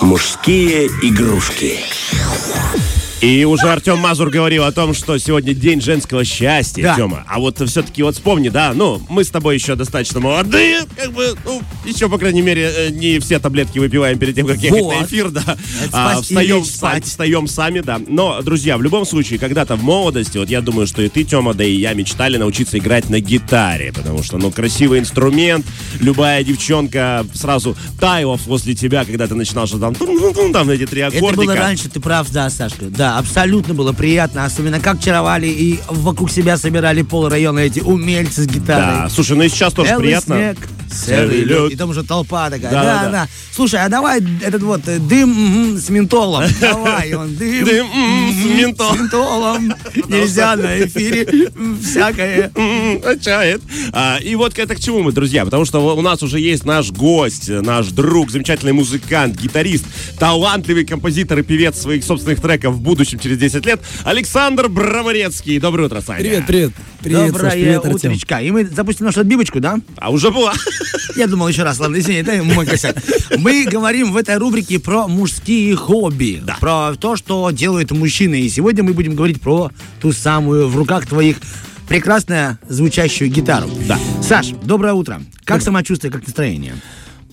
Мужские игрушки. И уже Артем Мазур говорил о том, что сегодня день женского счастья, Да. Тема. А вот все-таки вот вспомни, да, ну, мы с тобой еще достаточно молодые, как бы, ну, еще, по крайней мере, э, не все таблетки выпиваем перед тем, как ехать Вот. на эфир, да. и встаем, спать. встаем сами, да. Но, друзья, в любом случае, когда-то в молодости, вот я думаю, что и ты, Тема, да и я мечтали научиться играть на гитаре, потому что, ну, красивый инструмент, любая девчонка сразу таяла возле тебя, когда ты начинал что там, тун-тун-тун, там эти три Это аккордика. было раньше, ты прав, да, Сашка. Да, абсолютно было приятно, особенно как чаровали и вокруг себя собирали пол района эти умельцы с гитарой. Да, слушай, ну и сейчас тоже Белый приятно. снег, серый лед. И там уже толпа такая. Да, Да, да, да. Слушай, а давай этот вот э, дым с ментолом. Давай, он дым, Дым, с ментолом. с ментолом. Нельзя на эфире всякое. Отчает. А, и вот это к чему мы, друзья, потому что у нас уже есть наш гость, наш друг, замечательный музыкант, гитарист, талантливый композитор и певец своих собственных треков в будущем через 10 лет, Александр Браморецкий. Доброе утро, Саня. Привет, привет. Привет, Доброе Саш, привет, утречка. И мы запустим нашу отбивочку, да? А уже была. Я думал еще раз, ладно, извини, это мой косяк. Мы говорим в этой рубрике про мужские хобби, про то, что делают мужчины. И сегодня мы будем говорить про ту самую в руках твоих прекрасно звучащую гитару. Да. Саш, доброе утро. Как самочувствие, как настроение?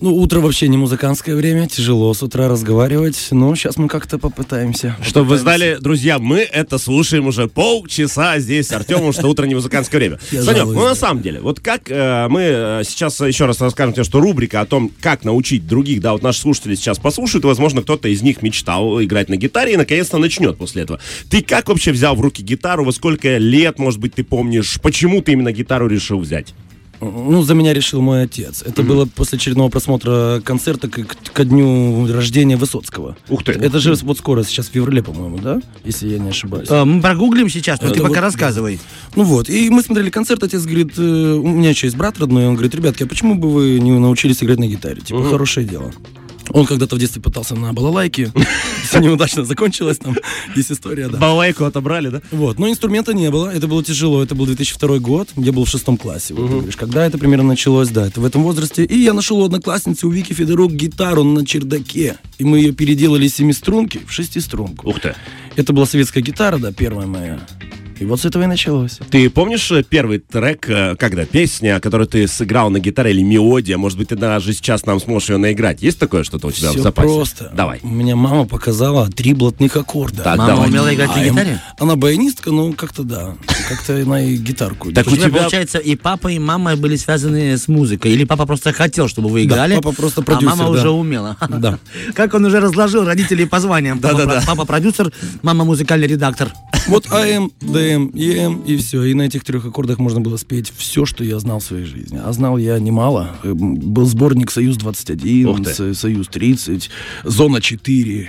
Ну, утро вообще не музыкантское время, тяжело с утра разговаривать, но сейчас мы как-то попытаемся. Чтобы вы знали, друзья, мы это слушаем уже полчаса здесь с Артемом, что утро не музыкантское время. Санек, ну на самом деле, вот как э, мы э, сейчас еще раз расскажем тебе, что рубрика о том, как научить других, да, вот наши слушатели сейчас послушают, и, возможно, кто-то из них мечтал играть на гитаре и наконец-то начнет после этого. Ты как вообще взял в руки гитару, во сколько лет, может быть, ты помнишь, почему ты именно гитару решил взять? Ну, за меня решил мой отец. Это было после очередного просмотра концерта к- к- ко дню рождения Высоцкого. Ух ты. Это же вот скоро, сейчас в феврале, по-моему, да? Если я не ошибаюсь. Э, Мы прогуглим сейчас, но Это ты пока рассказывай. Ну вот, и мы смотрели концерт, отец говорит, э, у меня еще есть брат родной, он говорит, ребятки, а почему бы вы не научились играть на гитаре? Типа, хорошее дело. Он когда-то в детстве пытался на балалайке, все неудачно закончилось, там. Есть история, да. Балалайку отобрали, да? Вот, но инструмента не было, это было тяжело, это был 2002 год, я был в шестом классе, вот говоришь, когда это примерно началось, да, это в этом возрасте, и я нашел у одноклассницы у Вики Федорук гитару на чердаке, и мы ее переделали из семиструнки в шестиструнку. Ух ты. Это была советская гитара, да, первая моя, и вот с этого и началось. Ты помнишь э, первый трек, э, когда песня, которую ты сыграл на гитаре или мелодия? Может быть, ты даже сейчас нам сможешь ее наиграть? Есть такое что-то у тебя в Все запасе? просто. Давай. У меня мама показала три блатных аккорда. Так, Мама давай. умела играть на А, им- гитаре? Она баянистка, но как-то да. Как-то она и гитарку. Так У тебя, получается, и папа, и мама были связаны с музыкой? Или папа просто хотел, чтобы вы Да, играли? папа просто А продюсер, мама да. уже умела. Да. Как он уже разложил родителей по званиям. Папа, Да-да-да. папа продюсер, мама музыкальный редактор. Вот АМ, ДМ, ЕМ и все. И на этих трех аккордах можно было спеть все, что я знал в своей жизни. А знал я немало. Эм, Был сборник Ух ты. «Союз-21», Со- «Союз-30», «Зона-4».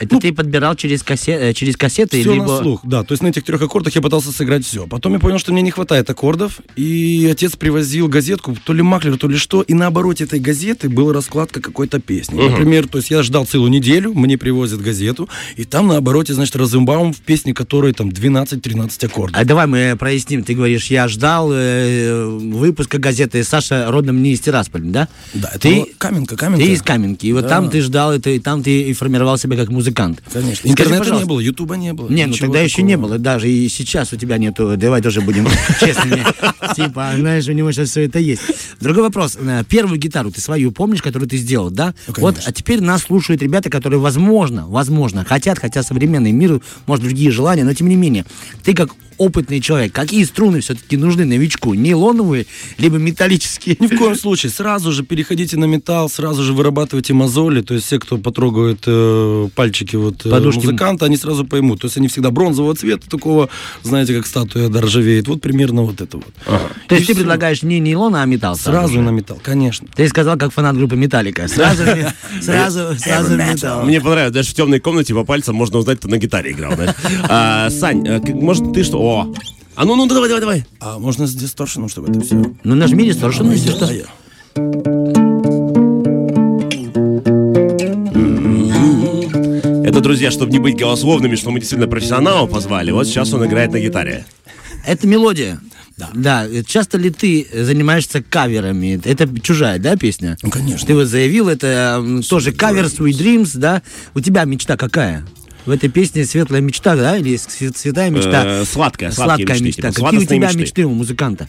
Это ты подбирал через, кассет, э, через кассеты? Все либо- на слух, да. То есть на этих трех аккордах я пытался сыграть все. Потом я понял, что мне не хватает аккордов, и отец привозил газетку, то ли Маклер, то ли что, и на обороте этой газеты была раскладка какой-то песни. Например, то есть я ждал целую неделю, мне привозят газету, и там на обороте, значит, Розенбаум в песне, которой там 12-13 аккордов. А давай мы проясним. Ты говоришь, я ждал э, выпуска газеты Саша родом не из Тирасполя, да? Да, это ты, Каменка, Каменка. Ты из Каменки. И вот Да. там ты ждал это, и там ты и формировал себя как музыкант. Конечно. Скажи, Интернета пожалуйста, не было, Ютуба не было. Не, ну тогда еще такого. не было, даже и сейчас у тебя нету, давай тоже будем честными. Типа, знаешь, у него сейчас все это есть. Другой вопрос. Э, Первую гитару ты свою помнишь, которую ты сделал, да? Ну, Вот, конечно. а теперь нас слушают ребята, которые, возможно, возможно, хотят, хотя современный мир, может, другие желания, но тем не менее, ты как опытный человек, какие струны все-таки нужны новичку? Нейлоновые, либо металлические? Ни в коем случае. Сразу же переходите на металл, сразу же вырабатывайте мозоли. То есть все, кто потрогают э, пальчики вот, э, Подушки. музыканта, они сразу поймут. То есть они всегда бронзового цвета, такого, знаете, как статуя да, ржавеет. Вот примерно вот это вот. То И есть ты всё. предлагаешь не нейлон, а металл Сразу же? на металл, конечно. Ты сказал, как фанат группы Металлика. Сразу, сразу, сразу металл. Мне понравилось, даже в темной комнате по пальцам можно узнать, кто на гитаре играл. А, Сань, э, может ты что? О, а ну, ну, давай, давай, давай. А можно с дисторшеном, чтобы это все? Ну нажми дисторшн, если что. Это, друзья, чтобы не быть голословными, что мы действительно профессионала позвали, вот сейчас он играет на гитаре. Это мелодия. Да. Да, э, часто ли ты занимаешься каверами? Это чужая, да, песня? Ну, конечно. Ты вот заявил, это м, тоже кавер Sweet Dreams, да? У тебя мечта какая? В этой песне светлая мечта, да? Или св- святая мечта? Э, сладкая, Сладкая мечты, мечта. типа, Какие у тебя мечты. мечты у музыканта?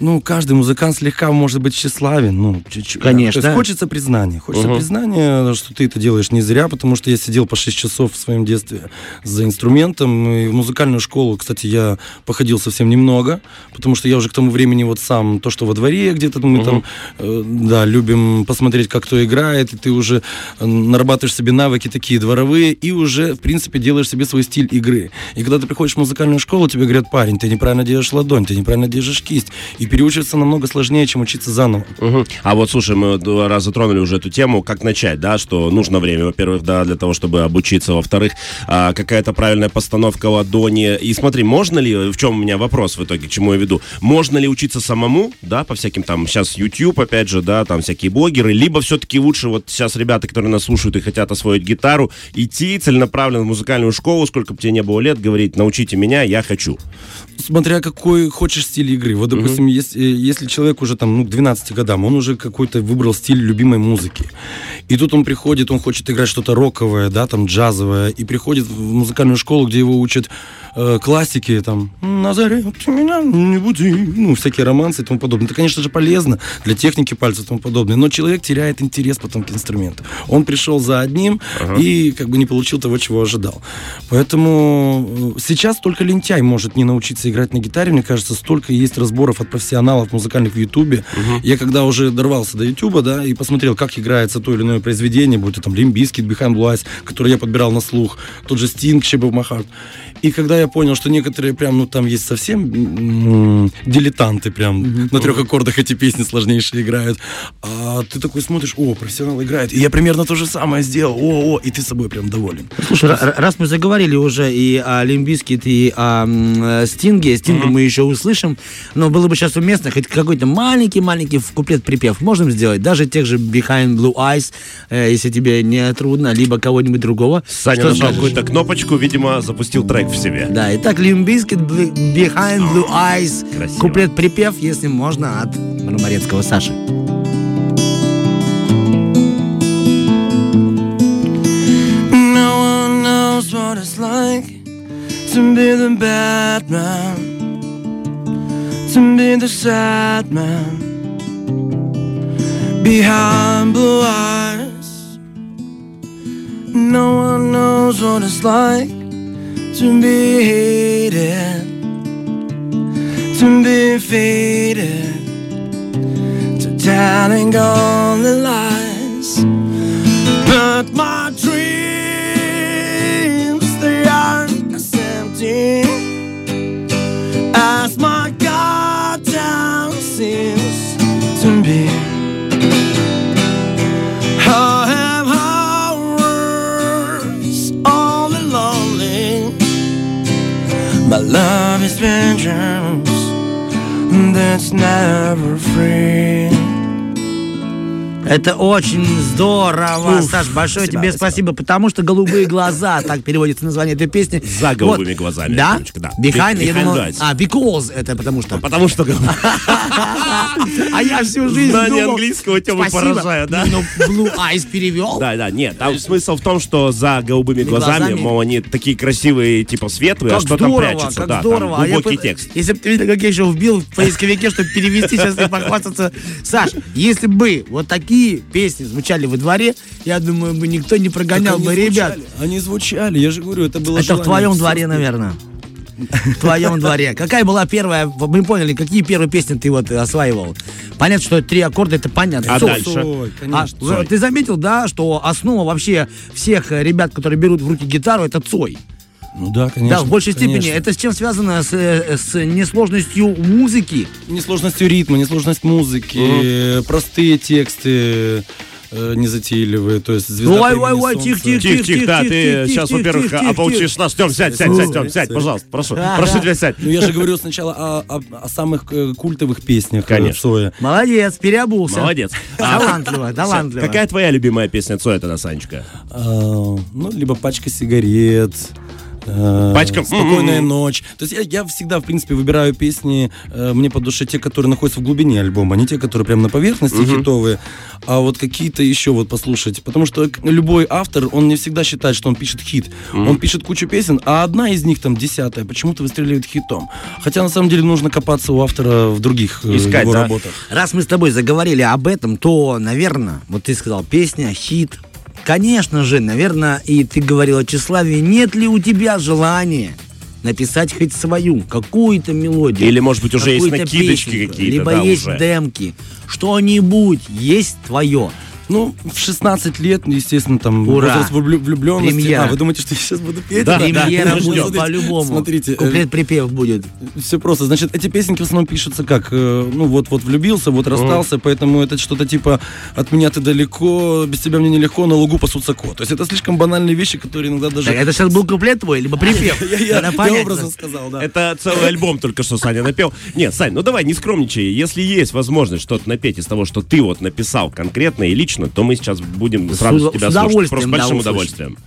Ну, каждый музыкант слегка может быть тщеславен, ну, чуть-чуть. Конечно. То есть хочется признания. Хочется Мгм. признания, что ты это делаешь не зря, потому что я сидел по 6 часов в своем детстве за инструментом. И в музыкальную школу, кстати, я походил совсем немного, потому что я уже к тому времени вот сам, то, что во дворе где-то мы там, э, да, любим посмотреть, как кто играет, и ты уже э, нарабатываешь себе навыки такие дворовые, и уже, в принципе, делаешь себе свой стиль игры. И когда ты приходишь в музыкальную школу, тебе говорят, парень, ты неправильно держишь ладонь, ты неправильно держишь кисть. И переучиваться намного сложнее, чем учиться заново. Мгм. А вот, слушай, мы два раза затронули уже эту тему, как начать, да, что нужно время, во-первых, да, для того, чтобы обучиться, во-вторых, а, какая-то правильная постановка ладони. И смотри, можно ли, в чем у меня вопрос в итоге, к чему я веду, можно ли учиться самому, да, по всяким там, сейчас YouTube, опять же, да, там всякие блогеры, либо все-таки лучше вот сейчас ребята, которые нас слушают и хотят освоить гитару, идти целенаправленно в музыкальную школу, сколько бы тебе не было лет, говорить, научите меня, я хочу. Смотря какой хочешь стиль игры. Вот, допустим, если, если человек уже там, ну, к 12 годам, он уже какой-то выбрал стиль любимой музыки. И тут он приходит, он хочет играть что-то роковое, да, там, джазовое, и приходит в музыкальную школу, где его учат э, классики, там, «На заре ты меня не буди», ну, всякие романсы и тому подобное. Это, конечно же, полезно для техники пальцев и тому подобное, но человек теряет интерес потом к инструменту. Он пришел за одним и как бы не получил того, чего ожидал. Поэтому э, сейчас только лентяй может не научиться играть на гитаре. Мне кажется, столько есть разборов от профессионалов музыкальных в Ютубе. Я когда уже дорвался до Ютуба, да, и посмотрел, как играется то или иное произведение, будь то там Limp Bizkit, Behind Blue Eyes, который я подбирал на слух, тот же Sting, Shape of My Heart. И когда я понял, что некоторые прям, ну там есть совсем м, дилетанты прям на трех аккордах эти песни сложнейшие играют, а ты такой смотришь, о, профессионал играет, и я примерно то же самое сделал, о, о, и ты собой прям доволен. Слушай, ра- раз мы заговорили уже и о Limp Bizkit, и о э, Стинге, Стинга мы еще услышим, но было бы сейчас уместно хоть какой-то маленький-маленький куплет-припев можем сделать, даже тех же Behind Blue Eyes, э, если тебе не трудно, либо кого-нибудь другого. Саня что-то нажал какую-то кнопочку, видимо, запустил трек в себе. Да, итак, Limp Bizkit, Behind Blue Eyes, куплет-припев, если можно, от Бромарецкого Саши. Like to be the bad man, to be the sad man behind blue eyes. No one knows what it's like to be hated, to be faded, to telling all the lies. But my dreams, love is vengeance that's never free. Это очень здорово, Уф, Саш, большое тебе спасибо. спасибо, потому что «Голубые глаза», так переводится название этой песни. За голубыми глазами, Да? Томочка, да. Behind, я Behind думал-. А, because это потому что. Потому что А я всю жизнь Знание думал- английского тебя поражает, да? Ну, Blue Eyes перевел. Да, да, нет, там смысл в том, что за голубыми глазами, мол, они такие красивые, типа светлые, а что там прячется, как да, здорово. А я глубокий текст. Если бы ты видел, как я еще вбил в поисковике, чтобы перевести, сейчас и похвастаться. Саш, если бы вот такие песни звучали во дворе, я думаю, бы никто не прогонял бы ребят. Они звучали, я же говорю, это было Это в твоем дворе, наверное. В твоем дворе. Какая была первая, мы поняли, какие первые песни ты вот осваивал? Понятно, что три аккорда, это понятно. А Цой. дальше? А, конечно. вы- ты заметил, да, что основа вообще всех ребят, которые берут в руки гитару, это Цой. Ну да, конечно. да, в большей степени. конечно. Это с чем связано? С, э, с несложностью музыки. Несложностью ритма, несложность музыки, э, простые тексты, э, незатейливые, то есть звезда Ой, ой, ой, Солнце. тихо, тихо, Тихо, тихо, да, ты сейчас, во-первых, ополчишь нас. Тем, сядь, сядь, сядь, Тем, сядь, пожалуйста, прошу. Прошу тебя, сядь. Ну я же говорю сначала о, самых э, культовых песнях Конечно. Цоя. Молодец, переобулся. Молодец. А, Талантливо, талантливо. Какая твоя любимая песня Цоя тогда, Санечка? А, ну, либо пачка сигарет, э, Пачкам? «Спокойная М-м-м. ночь». То есть я, я всегда, в принципе, выбираю песни э, мне по душе те, которые находятся в глубине альбома, а не те, которые прямо на поверхности хитовые, а вот какие-то еще вот послушать. Потому что любой автор, он не всегда считает, что он пишет хит. Он пишет кучу песен, а одна из них, там, десятая, почему-то выстреливает хитом. Хотя, на самом деле, нужно копаться у автора в других э, Искать, его да? работах. Раз мы с тобой заговорили об этом, то, наверное, вот ты сказал, песня, хит. Конечно же, наверное, и ты говорил о тщеславии. Нет ли у тебя желания написать хоть свою, какую-то мелодию? Или, может быть, уже есть накидочки какие-то, Либо да, есть уже. демки. Что-нибудь есть твое. Ну, в 16 лет, естественно, там Ура! возраст влю- влюбленности. Премьера. А, вы думаете, что я сейчас буду петь? Да, да, Премьера мы будет по-любому. Смотрите, э, Куплет-припев будет. Все просто. Значит, эти песенки в основном пишутся как, э, ну вот, вот влюбился, вот расстался, поэтому это что-то типа от меня ты далеко, без тебя мне нелегко, на лугу пасутся кот. То есть это слишком банальные вещи, которые иногда даже... Так, это сейчас был куплет твой, либо припев? Я- образно сказал, да. Это целый альбом только что Саня напел. Нет, Сань, ну давай, не скромничай. Если есть возможность что-то напеть из того, что ты вот написал конкретно и лично, то мы сейчас будем С сразу удов- тебя с слушать. Просто с большим удовольствием.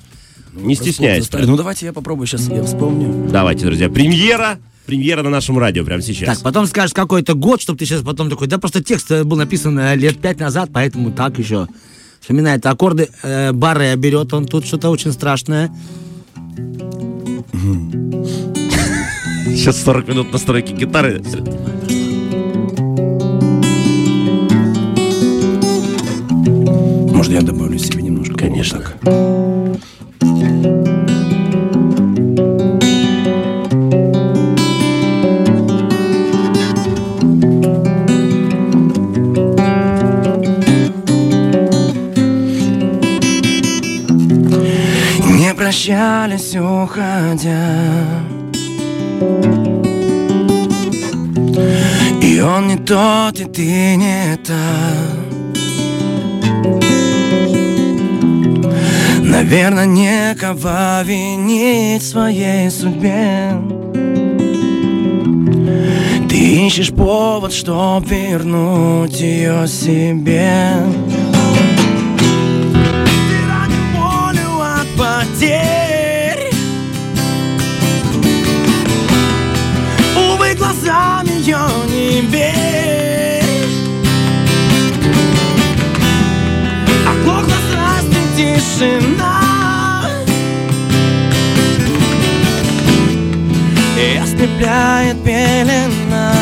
Не Расплод стесняйся. Ну давайте я попробую, сейчас я вспомню. Давайте, друзья, премьера. Премьера на нашем радио прямо сейчас. Так, потом скажешь какой-то год, чтобы ты сейчас потом такой, да просто текст э, был написан э, лет пять назад, поэтому так еще. Вспоминает аккорды, э, Барре берет он тут что-то очень страшное. Сейчас 40 минут настройки гитары. Может, я добавлю себе немножко? Конечно. Вот. Не прощались, уходя И он не тот, и ты не та Наверное, некого винить в своей судьбе. Ты ищешь повод, чтоб вернуть ее себе. Ты ранен болью от потерь. Увы, глазам ее не верь тишина И ослепляет пелена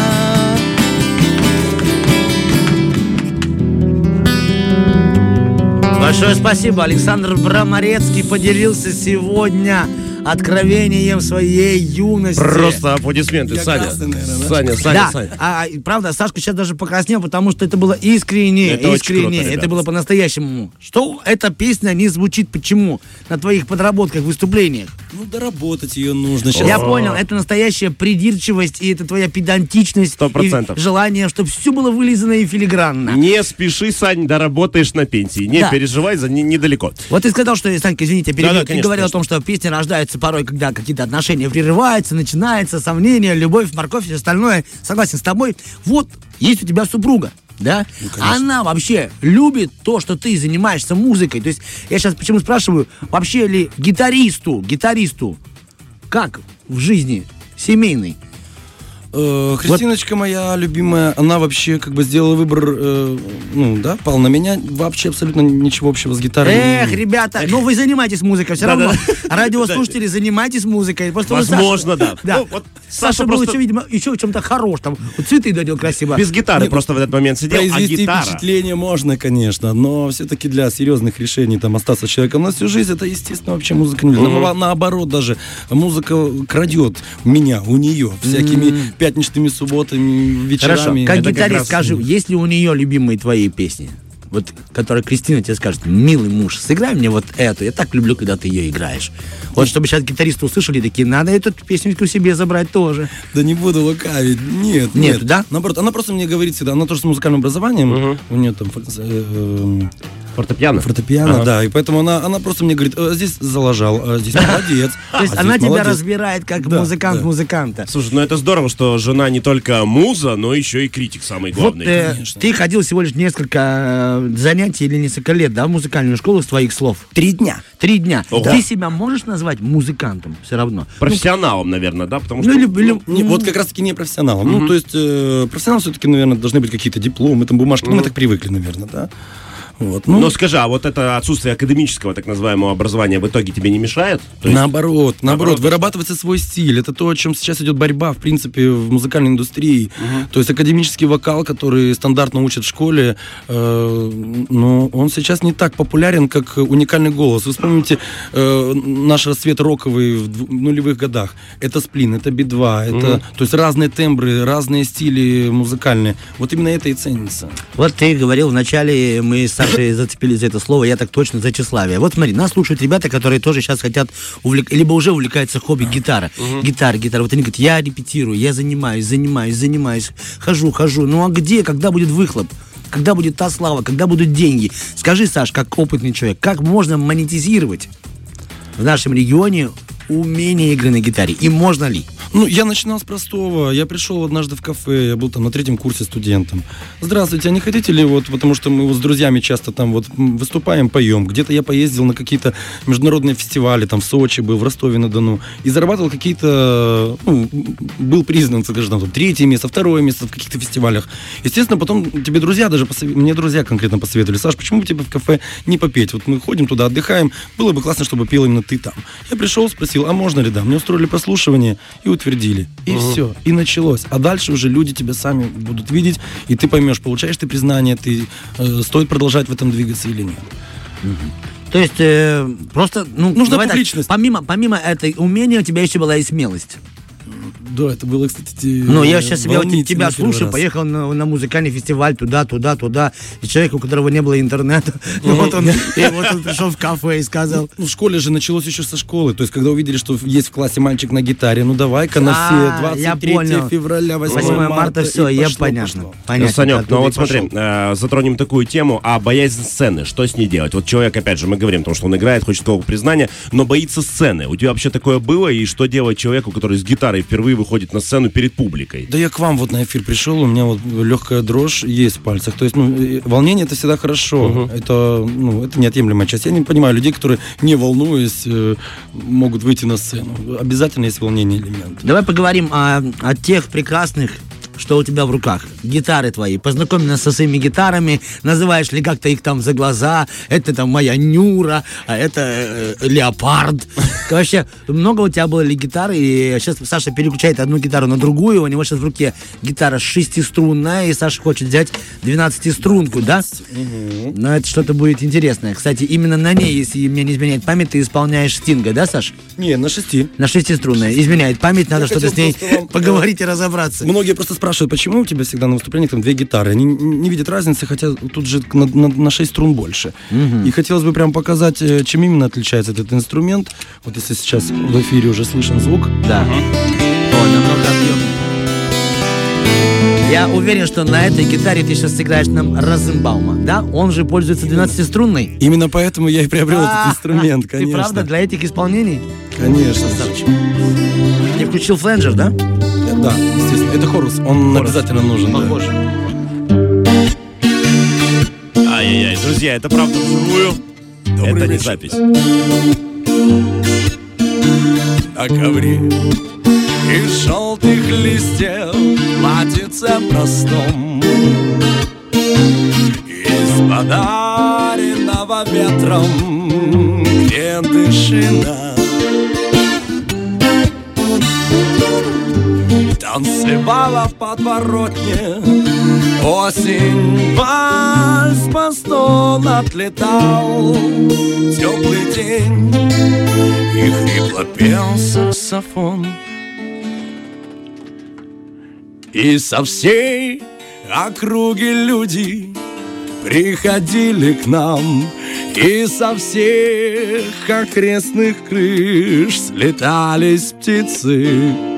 Большое спасибо. Александр Браморецкий поделился сегодня откровением своей юности. Просто аплодисменты, Я Саня. красный, наверное, да? Саня, Саня, да, Саня. а, и правда, Сашка сейчас даже покраснел, потому что это было искренне, Это очень искренне, круто, это было по-настоящему. Что эта песня не звучит почему на твоих подработках, выступлениях? Ну, доработать ее нужно сейчас. Я понял, это настоящая придирчивость, и это твоя педантичность, Сто процентов. желание, чтобы все было вылизано и филигранно. Не спеши, Сань, доработаешь на пенсии. Не Да. переживай, за не- недалеко. Вот ты сказал, что, Санька, извините, я перебью. Да-да, ты конечно, говорил конечно. о том, что песни рождаются порой, когда какие-то отношения прерываются, начинается сомнение, любовь, морковь и все остальное. Согласен с тобой. Вот есть у тебя супруга. Да? Она вообще любит то, что ты занимаешься музыкой. То есть я сейчас почему спрашиваю, вообще ли гитаристу, гитаристу, как в жизни семейной? Э, Христиночка моя любимая, она вообще как бы сделала выбор, э, ну да, пал на меня. Вообще абсолютно ничего общего с гитарой. Эх, ребята, ну вы занимаетесь музыкой, все равно. Радиослушатели, занимайтесь музыкой. Просто вы Возможно, Саша- да. да. Ну, вот Саша, Саша был просто- еще, видимо, еще в чем-то хорош. Там вот цветы дарил красиво. Без гитары Нет, просто в этот момент сидел, а Произвести гитара... впечатление можно, конечно, но все-таки для серьезных решений там остаться человеком на всю жизнь, это, естественно, вообще музыка не. На- Наоборот даже, музыка крадет меня у нее всякими пятничными субботами, вечерами. Хорошо, как Это как гитарист раз- скажи, есть ли у нее любимые твои песни? Вот, которая Кристина тебе скажет, милый муж, сыграй мне вот эту. Я так люблю, когда ты ее играешь. Вот чтобы сейчас гитаристы услышали, такие, надо эту песню себе забрать тоже. Да не буду лукавить. Нет, Нет, нет. да? Наоборот, она просто мне говорит всегда, она тоже с музыкальным образованием, у нее там э, Фортепиано? Фортепиано, Ага. да. И поэтому она, она просто мне говорит, «Э, здесь залажал, э, здесь молодец. То есть она тебя молодец». разбирает как музыкант музыканта. Слушай, ну это здорово, что жена не только муза, но еще и критик самый главный. э, ты ходил всего лишь несколько э, занятий или несколько лет, да, в музыкальную школу, с твоих слов? Три дня. Три дня. Ты себя можешь назвать музыкантом все равно? Профессионалом, наверное, да? Потому Ну, что... Не, вот как раз таки не профессионалом. Ну, то есть э, профессионалом все-таки, наверное, должны быть какие-то дипломы, там бумажки. Ну, мы так привыкли, наверное, да. Вот. Ну, Но скажи, а вот это отсутствие академического, так называемого, образования в итоге тебе не мешает? То есть- наоборот, наоборот, наоборот. вырабатывается свой стиль. Это то, о чем сейчас идет борьба, в принципе, в музыкальной индустрии. То есть академический вокал, который стандартно учат в школе, э, ну, он сейчас не так популярен, как уникальный голос. Вы вспомните э, наш расцвет роковый в нулевых годах. Это сплин, это би-2, это, то есть разные тембры, разные стили музыкальные. Вот именно это и ценится. Вот ты говорил вначале, мы с Сашей зацепились за это слово, я так точно за тщеславие. Вот смотри, нас слушают ребята, которые тоже сейчас хотят, увлек... либо уже увлекаются хобби гитара. Гитара, гитара. Вот они говорят, я репетирую, я занимаюсь, занимаюсь, занимаюсь, хожу, хожу. Ну а где, когда будет выхлоп? Когда будет та слава, когда будут деньги? Скажи, Саш, как опытный человек, как можно монетизировать в нашем регионе умение игры на гитаре? И можно ли? Ну, я начинал с простого. Я пришел однажды в кафе, я был там на третьем курсе студентом. Здравствуйте, а не хотите ли вот, потому что мы вот с друзьями часто там вот выступаем, поем. Где-то я поездил на какие-то международные фестивали, там в Сочи был, в Ростове-на-Дону. И зарабатывал какие-то, ну, был признан, скажем, там, третье место, второе место в каких-то фестивалях. Естественно, потом тебе друзья даже, посове- мне друзья конкретно посоветовали, Саш, почему бы тебе в кафе не попеть? Вот мы ходим туда, отдыхаем, было бы классно, чтобы пел именно ты там. Я пришел, спросил, а можно ли, да? Мне устроили прослушивание и утвердили. И все, и началось. А дальше уже люди тебя сами будут видеть, и ты поймешь, получаешь ты признание, ты э, стоит продолжать в этом двигаться или нет. То есть э, просто ну, Нужна давай так, публичность. помимо, помимо этой умения у тебя еще была и смелость. Да, это было, кстати, Ну, я сейчас вот волнительно тебя слушаю, раз. поехал на, на музыкальный фестиваль туда, туда, туда. И человек, у которого не было интернета, и вот он, и вот он пришел в кафе и сказал, Ну, в школе же началось еще со школы. То есть, когда увидели, что есть в классе мальчик на гитаре, ну давай-ка на А, все. я 23 понял. февраля, 8, 8 марта, все, я понятно. понятно. Санек, ну вот смотри, э, затронем такую тему, а боязнь сцены, что с ней делать? Вот человек, опять же, мы говорим, потому что он играет, хочет какого признания, но боится сцены. У тебя вообще такое было, и что делать человеку, который с гитарой впервые выходит на сцену перед публикой? Да я к вам вот на эфир пришел, у меня вот легкая дрожь есть в пальцах. То есть, ну, волнение это всегда хорошо. Это, ну, это неотъемлемая часть. Я не понимаю людей, которые, не волнуясь, э, могут выйти на сцену. Обязательно есть волнение элемент. Давай поговорим о, о тех прекрасных что у тебя в руках? Гитары твои. Познакомь нас со своими гитарами. Называешь ли как-то их там за глаза? Это там моя Нюра, а это э, Леопард. Вообще, много у тебя было ли гитар? И сейчас Саша переключает одну гитару на другую. У него сейчас в руке гитара шестиструнная, и Саша хочет взять 12-струнку, да? Но это что-то будет интересное. Кстати, именно на ней, если мне не изменяет память, ты исполняешь Стинга, да, Саш? Не, на шести. На шестиструнная. Изменяет память, надо что-то с ней поговорить и разобраться. Многие просто спрашивают, почему у тебя всегда на выступлениях там две гитары. Они не видят разницы, хотя тут же на, на, на 6 струн больше. И хотелось бы прям показать, э, чем именно отличается этот инструмент. Вот если сейчас в эфире уже слышен звук. Да. О, намного объемнее. Я уверен, что на этой гитаре ты сейчас сыграешь нам Розенбаума, да? Он же пользуется 12-струнной. Именно поэтому я и приобрел А, этот инструмент, Ты конечно. правда для этих исполнений? Конечно. Ты включил фленджер, да? Да, естественно. Это хорус, он обязательно нужен. да. Похоже. Ай-яй-яй, друзья, это правда вживую. это не запись. на ковре Из желтых листьев платьице простом Из подаренного ветром Где дышина Танцевала в подворотне. Осень вальс по стон отлетал Теплый день и хрипло пел саксофон. И со всей округи люди приходили к нам. И со всех окрестных крыш слетались птицы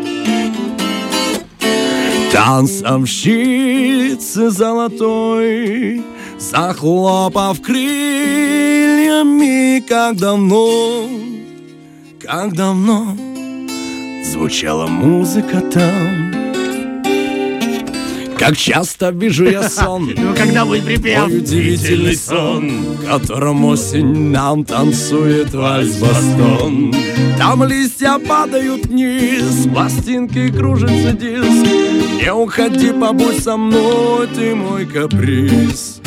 Танцовщицы золотой Захлопав крыльями, как давно, как давно Звучала музыка там Как часто вижу я сон Ну, когда будет припев? Ой, удивительный сон, которым осень нам танцует вальс-бастон. Там листья падают вниз, пластинки кружится диск. Не уходи, побудь со мной, ты мой каприз.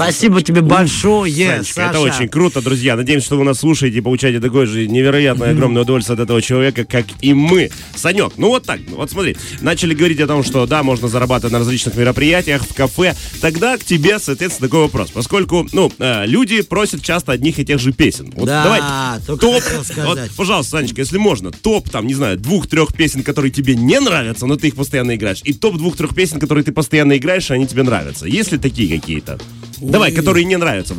Спасибо тебе большое, Санечка, это очень круто, друзья. Надеемся, что вы нас слушаете и получаете такое же невероятное огромное удовольствие от этого человека, как и мы. Санек, ну вот так, вот смотри, начали говорить о том, что да, можно зарабатывать на различных мероприятиях, в кафе. Тогда к тебе, соответственно, такой вопрос. Поскольку, ну, э, люди просят часто одних и тех же песен. Вот Да, давай, только топ, вот, пожалуйста, Санечка, если можно, топ, там, не знаю, двух-трех песен, которые тебе не нравятся, но ты их постоянно играешь, и топ двух-трех песен, которые ты постоянно играешь, и они тебе нравятся. Есть ли такие какие-то? Давай, которые не нравятся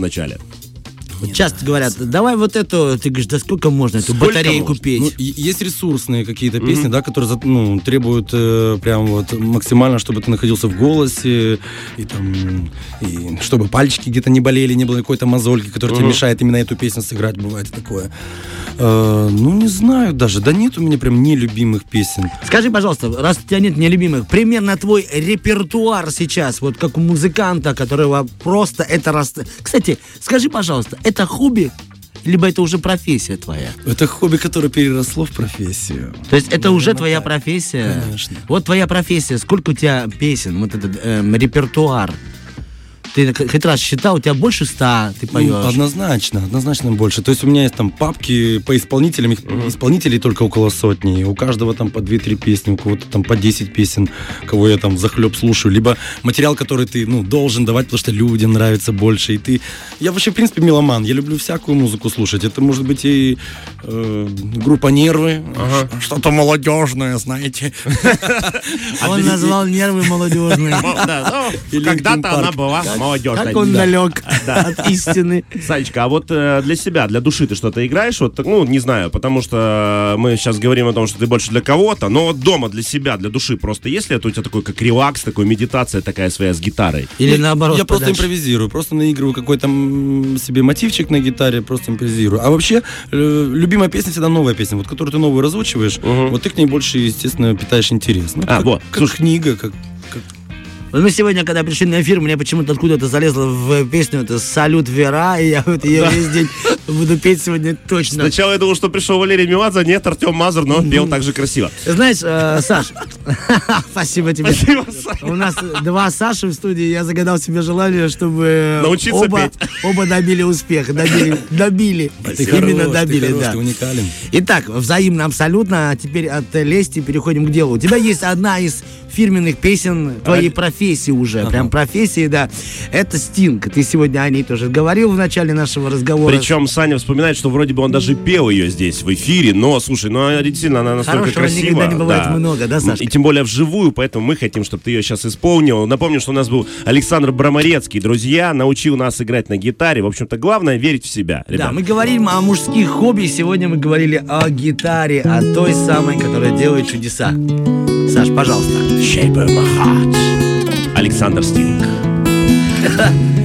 вначале. Часто говорят, давай вот эту, ты говоришь, да сколько можно эту Сколько батарейку можно? петь? Ну, есть ресурсные какие-то песни, да, которые ну, требуют э, прям вот максимально, чтобы ты находился в голосе, и там, и чтобы пальчики где-то не болели, не было какой-то мозольки, которая тебе мешает именно эту песню сыграть, бывает такое. Э, ну, не знаю даже, да нет у меня прям нелюбимых песен. Скажи, пожалуйста, раз у тебя нет нелюбимых, примерно твой репертуар сейчас, вот как у музыканта, которого просто это раз... Кстати, скажи, пожалуйста, это хобби, либо это уже профессия твоя? Это хобби, которое переросло в профессию. То есть это уже твоя профессия? Конечно. Вот твоя профессия, сколько у тебя песен, вот этот эм, репертуар? Ты хоть раз считал, у тебя больше ста ты Ну, поешь? однозначно, однозначно больше. То есть у меня есть там папки по исполнителям, их исполнителей только около сотни. У каждого там по 2-3 песни, у кого-то там по 10 песен, кого я там захлеб слушаю. Либо материал, который ты, ну, должен давать, потому что людям нравится больше. И ты... Я вообще, в принципе, меломан. Я люблю всякую музыку слушать. Это может быть и э, группа «Нервы», ш- что-то молодежное, знаете. Он назвал нервы молодежные. Ну, Когда-то она была молодежной. Как он Да. далек от истины. Санечка, а вот э, для себя, для души ты что-то играешь? Вот, ну, не знаю, потому что мы сейчас говорим о том, что ты больше для кого-то, но вот дома для себя, для души просто есть ли это у тебя такой, как релакс, такой медитация такая своя с гитарой? Или наоборот, Я просто импровизирую, просто наигрываю какой-то себе мотивчик на гитаре, просто импровизирую. А вообще, э, любимая песня всегда новая песня, вот которую ты новую разучиваешь, вот ты к ней больше, естественно, питаешь интерес. Ну, А, как, вот, как книга, как- Вот мы сегодня, когда пришли на эфир, мне почему-то откуда-то залезло в песню это «Салют Вера», и я вот ее весь день буду петь сегодня точно. Сначала я думал, что пришел Валерий Меладзе, нет, Артем Мазур, но он пел так же красиво. Знаешь, э, Саш, спасибо тебе. Спасибо. У нас два Саши в студии, я загадал себе желание, чтобы Научиться оба, петь. оба добили успех, добили, добили, ты именно хорош, ты добили, хорош, да. ты уникален. Итак, взаимно абсолютно, а теперь от лести переходим к делу. У тебя есть одна из фирменных песен твоей профессии уже, прям профессии, да. Это Стинг. Ты сегодня о ней тоже говорил в начале нашего разговора. Причем Саня вспоминает, что вроде бы он даже пел ее здесь в эфире, но, слушай, ну она действительно она настолько Хорошего красива. никогда не бывает много, да, Сашка? И тем более вживую, поэтому мы хотим, чтобы ты ее сейчас исполнил. Напомню, что у нас был Александр Браморецкий, друзья, научил нас играть на гитаре. В общем-то, главное верить в себя, ребят. Да, мы говорим о мужских хобби. Сегодня мы говорили о гитаре, о той самой, которая делает чудеса. Саш, пожалуйста. Shape of my heart. Aleksandar Stilik.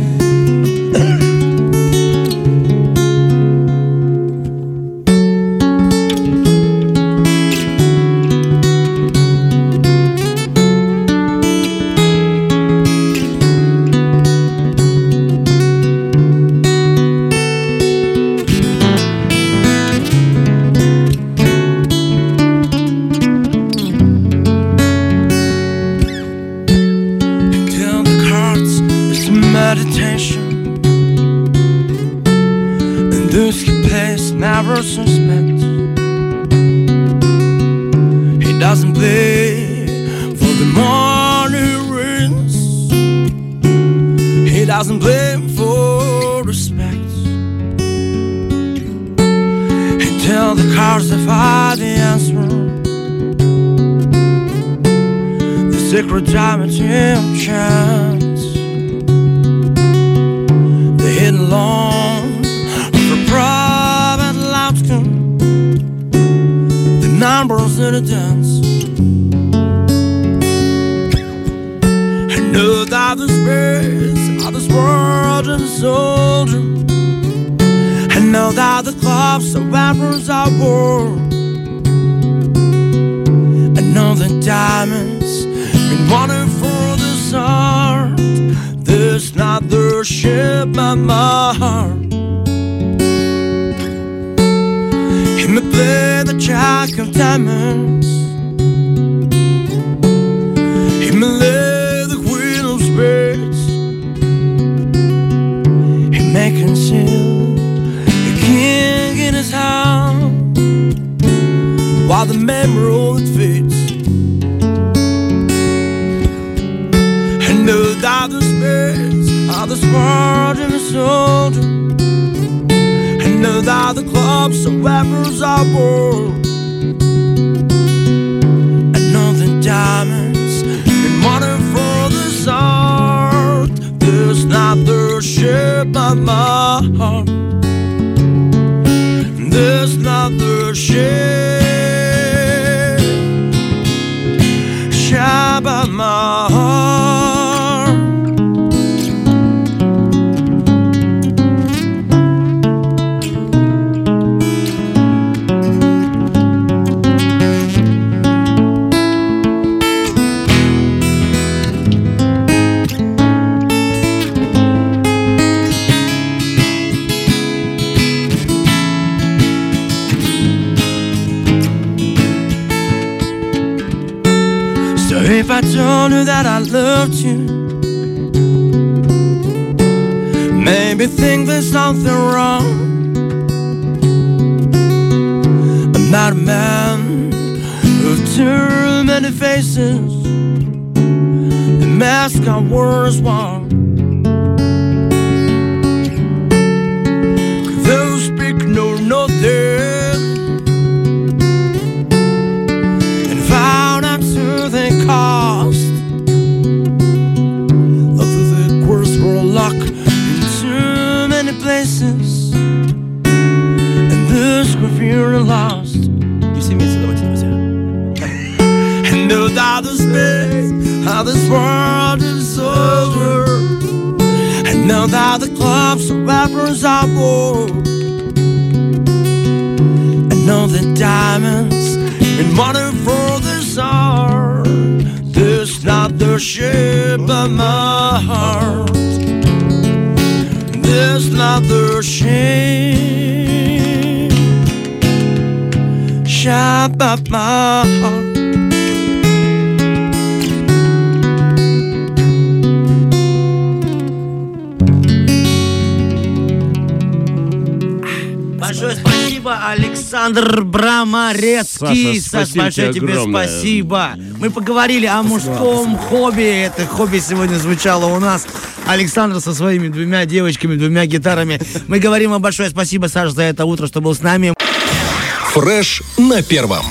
this spirits of this world and soldier. I know that the clubs of rappers are born. I know the diamonds been wanting for this art. This not the ship my heart. Hear me play the jack of diamonds. The memory of it fades. And know that the spirits are the smart and the soldier. And know that the clubs and rappers are born. I know the diamonds been wanting for this art. This not the shape of my heart. This not the shape So if I told you that I loved you, maybe think there's something wrong. I'm not a man of too many faces. The mask I wore is one. How this world is over and know that the clubs and rappers are bored I know the diamonds been wanting for this art. This not the shape of my heart. This not the shape, shape of my heart. Спасибо, Александр Брамарецкий. Саша, спасибо большое тебе тебе огромное. спасибо. Мы поговорили о мужском хобби. Это хобби сегодня звучало у нас. Александр со своими двумя девочками, двумя гитарами. Мы говорим вам большое спасибо, Саша, за это утро, что был с нами. Фреш на первом.